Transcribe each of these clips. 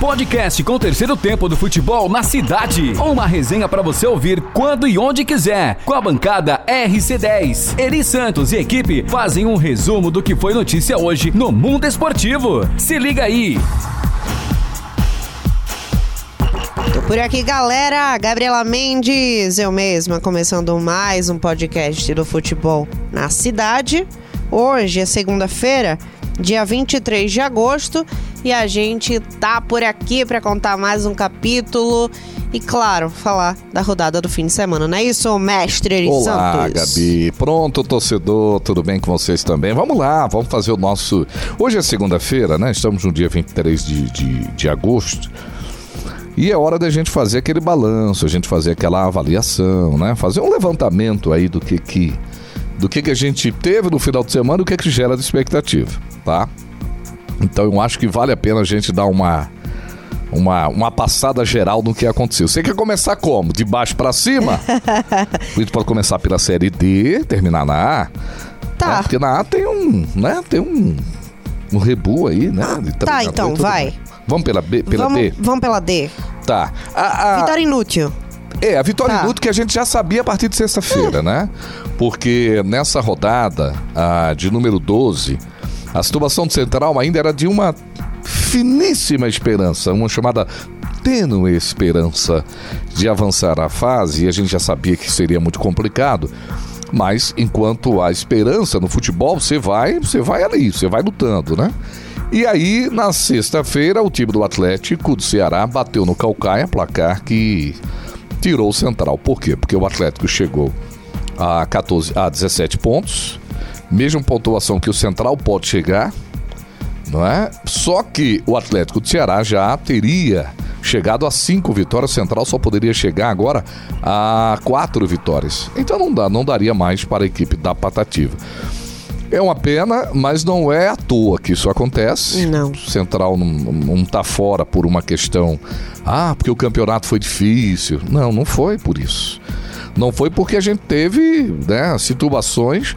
Podcast com o terceiro tempo do futebol na cidade. Uma resenha para você ouvir quando e onde quiser. Com a bancada RC10. Eri Santos e equipe fazem um resumo do que foi notícia hoje no mundo esportivo. Se liga aí. Tô por aqui, galera. Gabriela Mendes, eu mesma, começando mais um podcast do futebol na cidade. Hoje é segunda-feira, dia 23 de agosto, e a gente tá por aqui para contar mais um capítulo e, claro, falar da rodada do fim de semana, não é isso, mestre Eri Olá, Santos? Gabi. Pronto, torcedor, tudo bem com vocês também? Vamos lá, vamos fazer o nosso. Hoje é segunda-feira, né? Estamos no dia 23 de, de, de agosto. E é hora da gente fazer aquele balanço, a gente fazer aquela avaliação, né? Fazer um levantamento aí do que que do que que a gente teve no final de semana e o que que gera de expectativa, tá? Então eu acho que vale a pena a gente dar uma uma, uma passada geral no que aconteceu. Você quer começar como? De baixo pra cima? a gente pode começar pela série D, terminar na A. Tá. né? Porque na A tem um, né? Tem um um rebu aí, né? de Tá, então, vai. mais. Vamos pela B, pela vamos, D? vamos pela D. Tá. A, a- Vitória inútil. É, a vitória Tá. inútil que a gente já sabia a partir de sexta-feira, né? Porque nessa rodada a de número 12, a situação do Central ainda era de uma finíssima esperança, uma chamada tênue esperança de avançar a fase, e a gente já sabia que seria muito complicado. Mas enquanto há esperança no futebol, você vai, você vai ali, você vai lutando, né? E aí, na sexta-feira, o time do Atlético do Ceará bateu no Calcaia, placar que tirou o Central. Por quê? Porque o Atlético chegou a 14 a 17 pontos, mesma pontuação que o Central pode chegar, não é? Só que o Atlético do Ceará já teria chegado a cinco vitórias, o Central só poderia chegar agora a quatro vitórias. Então não dá, não daria mais para a equipe da Patativa. É uma pena, mas não é à toa que isso acontece. Não. Central não, não tá fora por uma questão. Ah, porque o campeonato foi difícil. Não, não foi por isso. Não foi porque a gente teve né, situações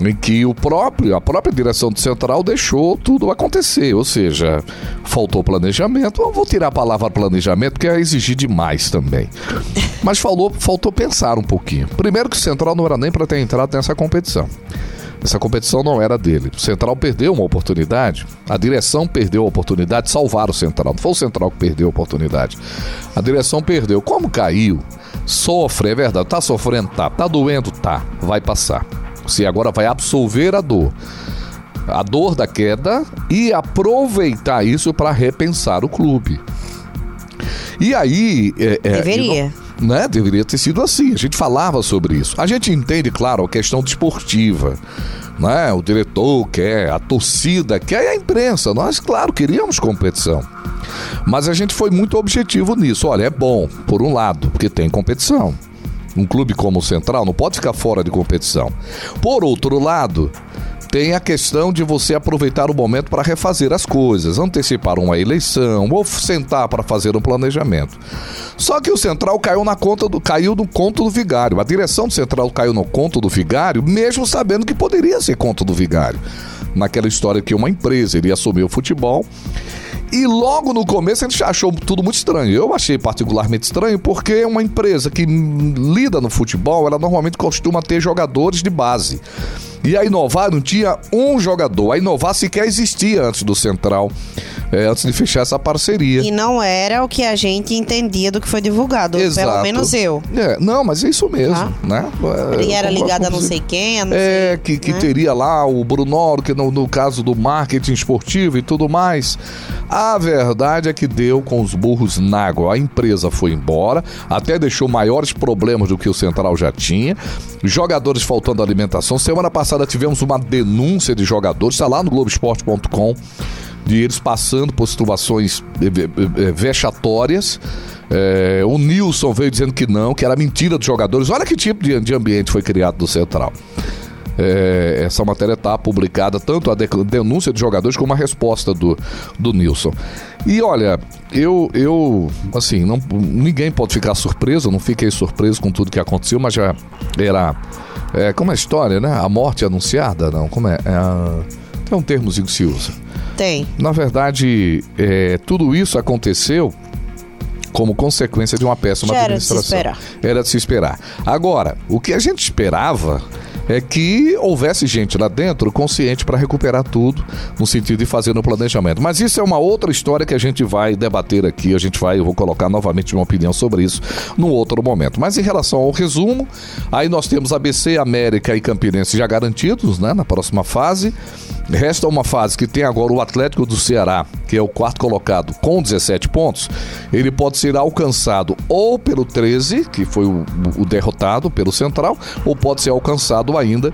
em que o próprio, a própria direção do Central deixou tudo acontecer, ou seja, faltou planejamento. Eu vou tirar a palavra planejamento porque é exigir demais também. Mas falou, faltou pensar um pouquinho. Primeiro que o Central não era nem para ter entrado nessa competição. Essa competição não era dele. O Central perdeu uma oportunidade, a direção perdeu a oportunidade de salvar o Central. Não foi o Central que perdeu a oportunidade. A direção perdeu. Como caiu, sofre, é verdade. Tá sofrendo? Tá. Tá doendo? Tá. Vai passar. Você agora vai absolver a dor. A dor da queda e aproveitar isso para repensar o clube. E aí. é, é, Deveria. Né? Deveria ter sido assim. A gente falava sobre isso. A gente entende, claro, a questão desportiva. Né? O diretor quer, a torcida quer a imprensa. Nós, claro, queríamos competição. Mas a gente foi muito objetivo nisso. Olha, é bom, por um lado, porque tem competição. Um clube como o Central não pode ficar fora de competição. Por outro lado, tem a questão de você aproveitar o momento para refazer as coisas, antecipar uma eleição ou sentar para fazer um planejamento. Só que o Central caiu na conta do caiu no conto do Vigário. A direção do Central caiu no conto do Vigário, mesmo sabendo que poderia ser conto do Vigário. Naquela história que uma empresa iria assumir o futebol e logo no começo a gente achou tudo muito estranho. Eu achei particularmente estranho porque uma empresa que hum, lida no futebol, ela normalmente costuma ter jogadores de base. E a Inovar não tinha um jogador. A Inovar sequer existia antes do Central, é, antes de fechar essa parceria. E não era o que a gente entendia do que foi divulgado. Pelo menos eu. É, não, mas é isso mesmo, Tá. né? Ele É, era ligado a não se- sei quem, a não é, sei, que, que né? teria lá o Brunoro, que no, no caso do marketing esportivo e tudo mais. A verdade é que deu com os burros na água. A empresa foi embora, até deixou maiores problemas do que o Central já tinha. Jogadores faltando alimentação. Semana passada tivemos uma denúncia de jogadores, está lá no Globoesporte.com, de eles passando por situações eh, eh, eh, vexatórias. É, o Nilson veio dizendo que não, que era mentira dos jogadores. Olha que tipo de, ambiente foi criado do Central. É, essa matéria está publicada, tanto a de- denúncia de jogadores como a resposta do, do Nilson. E olha, eu, eu assim, não, ninguém pode ficar surpreso, não fiquei surpreso com tudo que aconteceu, mas já era. É, como é a história, né? A morte anunciada? Não, como é? é a- tem um termozinho que se usa. Tem. Na verdade, é, tudo isso aconteceu como consequência de uma péssima Já era de se administração. esperar. Era de se esperar. Agora, o que a gente esperava é que houvesse gente lá dentro consciente para recuperar tudo, no sentido de fazer no planejamento. Mas isso é uma outra história que a gente vai debater aqui, a gente vai, eu vou colocar novamente uma opinião sobre isso num outro momento. Mas em relação ao resumo, aí nós temos ABC, América e Campinense já garantidos, né, na próxima fase. Resta uma fase que tem agora o Atlético do Ceará, que é o quarto colocado, com 17 pontos. Ele pode ser alcançado ou pelo 13, que foi o, o derrotado pelo Central, ou pode ser alcançado ainda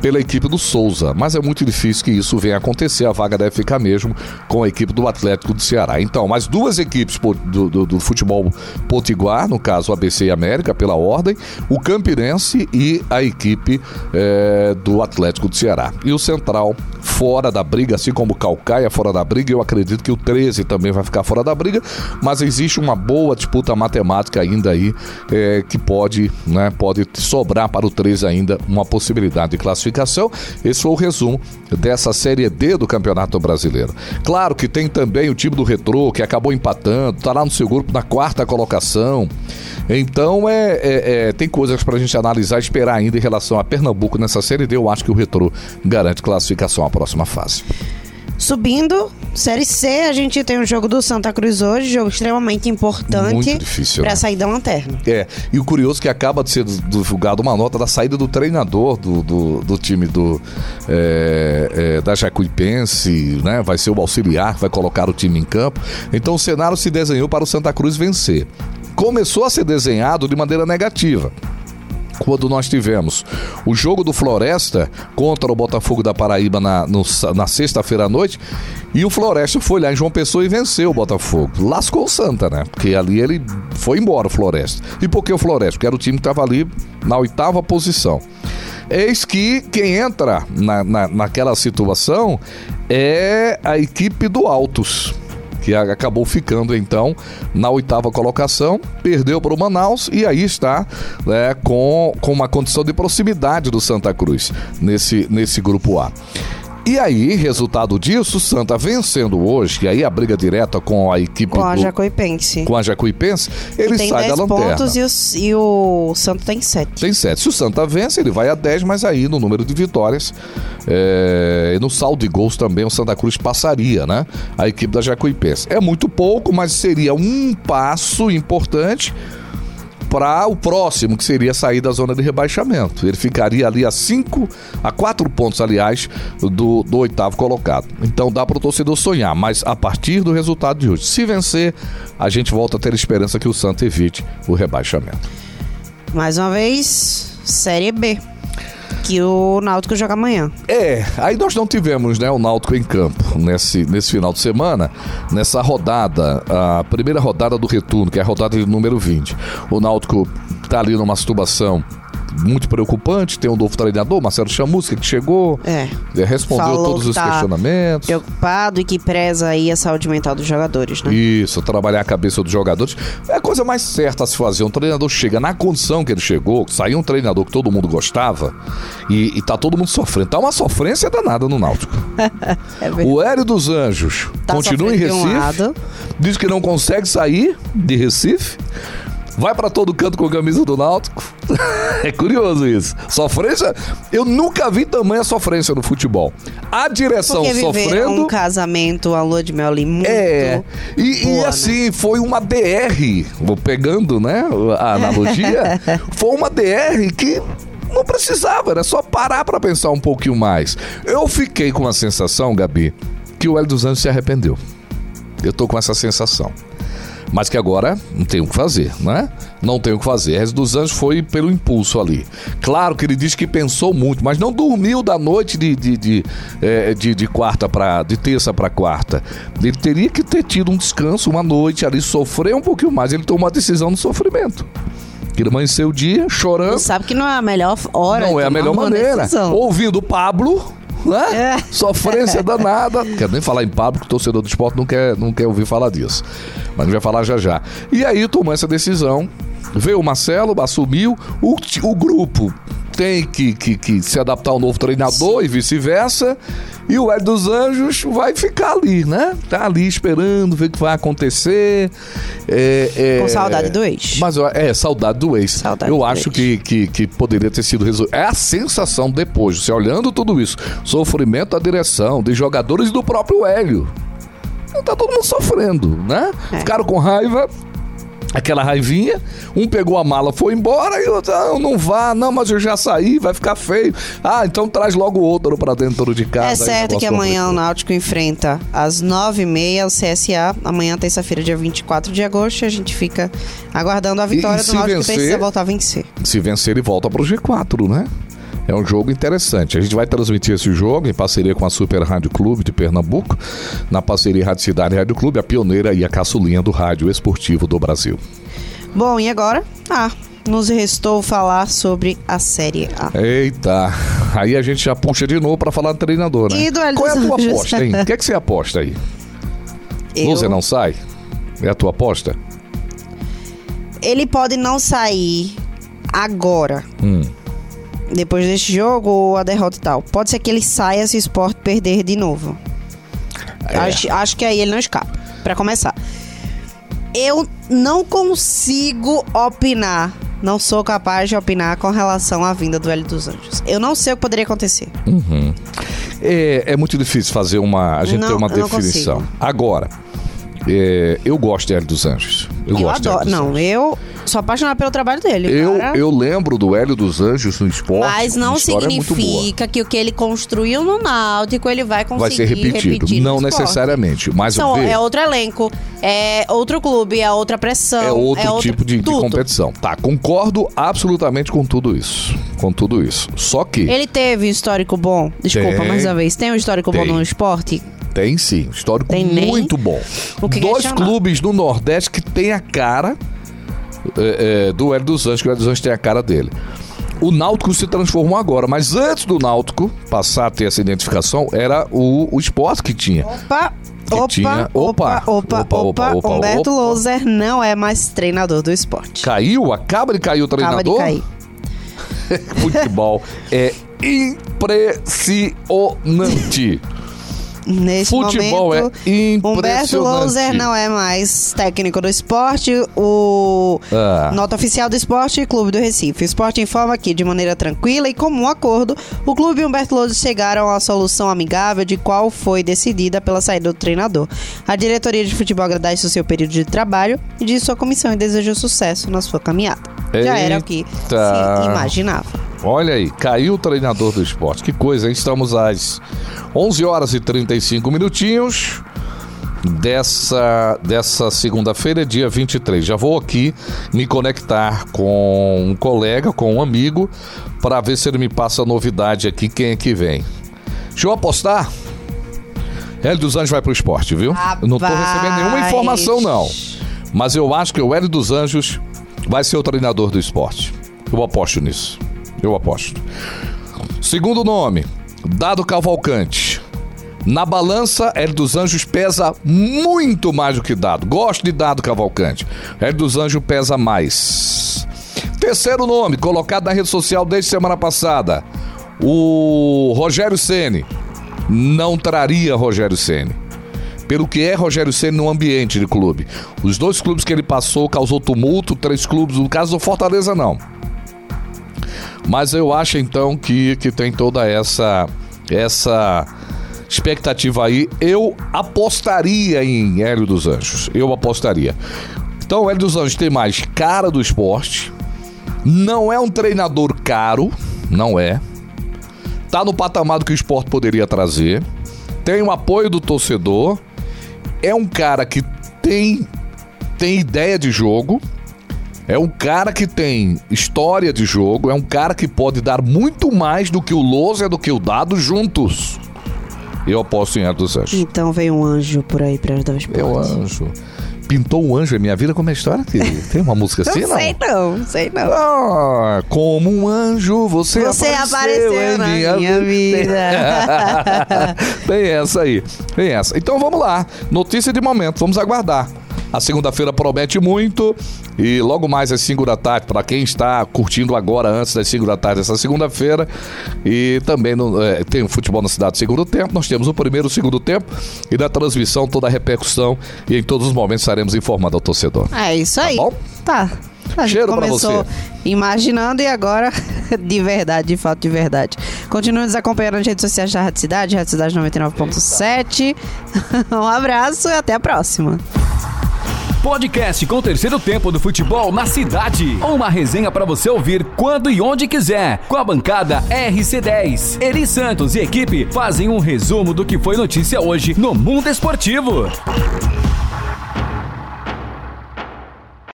pela equipe do Souza. Mas é muito difícil que isso venha a acontecer. A vaga deve ficar mesmo com a equipe do Atlético do Ceará. Então, mais duas equipes do, do- do futebol potiguar, no caso ABC e América, pela ordem, o Campinense e a equipe eh, do Atlético do Ceará. E o Central fora da briga, assim como o Calcaia fora da briga. Eu acredito que o 13 também vai ficar fora da briga, mas existe uma boa disputa matemática ainda aí eh, que pode, né, pode sobrar para o 13 ainda uma possibilidade de classificação. Esse foi o resumo dessa Série D do Campeonato Brasileiro. Claro que tem também o time do Retrô, que acabou empatando, está lá no seu grupo na quarta colocação. Então é, é- é- tem coisas para a gente analisar e esperar ainda em relação a Pernambuco nessa Série D. Eu acho que o Retrô garante classificação próxima fase. Subindo, Série C, a gente tem o jogo do Santa Cruz hoje, jogo extremamente importante para né? sair da lanterna. É, e o curioso é que acaba de ser divulgada uma nota da saída do treinador do, do, do time do, é, é, da Jacuipense, né? Vai ser o auxiliar, que vai colocar o time em campo. Então o cenário se desenhou para o Santa Cruz vencer. Começou a ser desenhado de maneira negativa quando nós tivemos o jogo do Floresta contra o Botafogo da Paraíba na, no na sexta-feira à noite. E o Floresta foi lá em João Pessoa e venceu o Botafogo. Lascou o Santa, né? Porque ali ele foi embora, o Floresta. E por que o Floresta? Porque era o time que estava ali na oitava posição. Eis que quem entra na, na, naquela situação é a equipe do Altos que acabou ficando então na oitava colocação, perdeu para o Manaus e aí está né, com, com uma condição de proximidade do Santa Cruz nesse, nesse grupo A. E aí, resultado disso, o Santa vencendo hoje, e aí a briga direta com a equipe Com a do- Jacuipense. com a Jacuipense, ele sai 10 da lanterna. pontos e o, e o Santo tem 7. Tem sete. Se o Santa vence, ele vai a 10, mas aí no número de vitórias é, e no saldo de gols também o Santa Cruz passaria, né? A equipe da Jacuipense. É muito pouco, mas seria um passo importante para o próximo, que seria sair da zona de rebaixamento. Ele ficaria ali a cinco, a quatro pontos, aliás, do, do oitavo colocado. Então dá para o torcedor sonhar, mas a partir do resultado de hoje, se vencer, a gente volta a ter esperança que o Santa evite o rebaixamento. Mais uma vez, Série B. Que o Náutico joga amanhã. É, aí nós não tivemos né, o Náutico em campo nesse, nesse final de semana, nessa rodada, a primeira rodada do retorno, que é a rodada de número 20. O Náutico tá ali numa situação muito preocupante, tem um novo treinador, Marcelo Chamusca, que chegou, É. eh, respondeu Falou todos que os tá questionamentos. Preocupado e que preza aí a saúde mental dos jogadores, né? Isso, trabalhar a cabeça dos jogadores. É a coisa mais certa a se fazer. Um treinador chega na condição que ele chegou, saiu um treinador que todo mundo gostava e, e tá todo mundo sofrendo. Tá uma sofrência danada no Náutico. É. O Hélio dos Anjos Tá continua em um Recife. lado. diz que não consegue sair de Recife. Vai pra todo canto com a camisa do Náutico. é curioso isso. Sofrência. Eu nunca vi tamanha sofrência no futebol. A direção Porque sofrendo. um casamento, a lua de mel ali muito... É, e, e boa, né? assim, foi uma DR, vou pegando, né, a analogia, foi uma DR que não precisava, era só parar pra pensar um pouquinho mais. Eu fiquei com a sensação, Gabi, que o Hélio dos Anjos se arrependeu. Eu tô com essa sensação. Mas que agora não tem o que fazer, né? Não tem o que fazer. Hélio dos Anjos foi pelo impulso ali. Claro que ele diz que pensou muito, mas não dormiu da noite de, de, de, eh, de, de quarta para de terça para quarta. Ele teria que ter tido um descanso, uma noite ali, sofrer um pouquinho mais. Ele tomou uma decisão no sofrimento. Ele amanheceu o dia chorando. Sabe que não é a melhor hora Não é a melhor maneira. decisão. Ouvindo Pablo, né? É. Sofrência danada. Não quero nem falar em Pablo, que o torcedor do esporte não quer, não quer ouvir falar disso. Mas gente vai falar já já. E aí tomou essa decisão. Veio o Marcelo, assumiu. O, o grupo tem que, que, que se adaptar ao novo treinador e vice-versa. E o Hélio dos Anjos vai ficar ali, né? Tá ali esperando ver o que vai acontecer. É, é... Com saudade do ex. Mas é, saudade do ex. Saudade Eu do acho ex. que, que, que poderia ter sido resolvido. É a sensação depois, você olhando tudo isso. Sofrimento da direção, de jogadores e do próprio Hélio. Tá todo mundo sofrendo, né? É. Ficaram com raiva, aquela raivinha. Um pegou a mala, foi embora e o outro, ah, não vá, não, mas eu já saí, vai ficar feio. Ah, então traz logo outro pra dentro de casa. É o certo que amanhã o. Náutico enfrenta às 9h30 o CSA. Amanhã, terça-feira, dia 24 de agosto. A gente fica aguardando a vitória e do se Náutico vencer- precisa voltar a vencer. Se vencer, ele volta pro G4, né? É um jogo interessante. A gente vai transmitir esse jogo em parceria com a Super Rádio Clube de Pernambuco, na parceria Rádio Cidade Rádio Clube, a pioneira e a caçulinha do rádio esportivo do Brasil. Bom, e agora? Ah, nos restou falar sobre a Série A. Eita, aí a gente já puxa de novo pra falar do treinador, né? E do Qual é a tua Anjos? aposta, hein? O que é que você aposta aí? Eu- Lúcia não sai? É a tua aposta? Ele pode não sair agora, Hum. Depois deste jogo ou a derrota e tal. Pode ser que ele saia se o Sport perder de novo. É. Acho, acho que aí ele não escapa. Pra começar. Eu não consigo opinar. Não sou capaz de opinar com relação à vinda do Hélio dos Anjos. Eu não sei o que poderia acontecer. É, é muito difícil fazer uma. A gente Não, ter uma definição. Agora, é, eu gosto de Hélio dos Anjos. Eu, Eu, gosto de adoro. Não, Anjos. eu sou apaixonada pelo trabalho dele. Eu, cara. eu lembro do Hélio dos Anjos no esporte. Mas não boa. significa que o que ele construiu no Náutico ele vai conseguir Vai ser repetido. repetir não necessariamente. Mas São, vê, é outro elenco, é outro clube, é outra pressão. é outro outro- tipo de, de competição. Tá, concordo absolutamente com tudo isso. Com tudo isso. Só que Ele teve um histórico bom. Desculpa, Tem. mais uma vez. Tem um histórico Tem. bom no esporte? Tem sim, um histórico Tem muito bom. Dois clubes no Nordeste que tem a cara é, é, do Hélio dos Anjos, que o Hélio dos Anjos tem a cara dele. O Náutico se transformou agora, mas antes do Náutico passar a ter essa identificação, era o, o esporte que tinha. Opa, Que opa, tinha- opa, opa, opa, opa, opa, Humberto opa. Louser não é mais treinador do esporte. Caiu, acaba de cair o Acaba de treinador. cair. Futebol é impressionante. Neste Futebol momento, é Humberto. Louser não é mais técnico do esporte. O Ah. nota oficial do esporte Clube do Recife. O esporte informa que, de maneira tranquila e comum acordo, o clube e Humberto Louser chegaram a uma solução amigável de qual foi decidida pela saída do treinador. A diretoria de futebol agradece o seu período de trabalho e de sua comissão e deseja sucesso na sua caminhada. Já era o que Eita. se imaginava. Olha aí, caiu o treinador do esporte. Que coisa, hein? Estamos às 11 horas e 35 minutinhos dessa, dessa segunda-feira, dia 23. Já vou aqui me conectar com um colega, com um amigo, para ver se ele me passa a novidade aqui, quem é que vem. Deixa eu apostar. Hélio dos Anjos vai pro esporte, viu? Eu não tô recebendo nenhuma Rapaz. informação, não. Mas eu acho que o Hélio dos Anjos vai ser o treinador do esporte. Eu aposto nisso. Eu aposto. Segundo nome, Dado Cavalcante. Na balança, Hélio dos Anjos pesa muito mais do que Dado. Gosto de Dado Cavalcante. Hélio dos Anjos pesa mais. Terceiro nome, colocado na rede social desde semana passada. O Rogério Ceni não traria Rogério Ceni. Pelo que é Rogério Ceni no ambiente de clube. Os dois clubes que ele passou causou tumulto, três clubes, no caso do Fortaleza não. Mas eu acho então que, que tem toda essa essa expectativa aí. Eu apostaria em Hélio dos Anjos. Eu apostaria. Então, Hélio dos Anjos tem mais cara do esporte. Não é um treinador caro, não é. Tá no patamar do que o esporte poderia trazer. Tem o apoio do torcedor. É um cara que tem tem ideia de jogo. É um cara que tem história de jogo, é um cara que pode dar muito mais do que o Lousa do que o Dado juntos. Eu aposto em dos Anjos. Então veio um anjo por aí pra ajudar o esporte. É o anjo. Pintou um anjo em minha vida como é a história. Tem uma música assim, Não não? sei não, sei não. Ah, como um anjo, você, Você apareceu, em na minha, vida. Tem essa aí, tem essa. Então vamos lá. Notícia de momento, vamos aguardar. A segunda-feira promete muito e logo mais às 5 da tarde, para quem está curtindo agora antes das 5 da tarde essa segunda-feira. E também no, é, tem o futebol na cidade segundo tempo. Nós temos o primeiro o segundo tempo e da transmissão, toda a repercussão e em todos os momentos estaremos informando ao torcedor. É isso aí. Tá bom? Tá. A gente Cheiro pra começou você. imaginando e agora de verdade, de fato de verdade. Continue nos acompanhando nas redes sociais da Rádio Cidade, Rádio Cidade 99.7. um abraço e até a próxima. Podcast com o terceiro tempo do futebol na cidade. Uma resenha para você ouvir quando e onde quiser. Com a bancada RC10. Eri Santos e equipe fazem um resumo do que foi notícia hoje no mundo esportivo.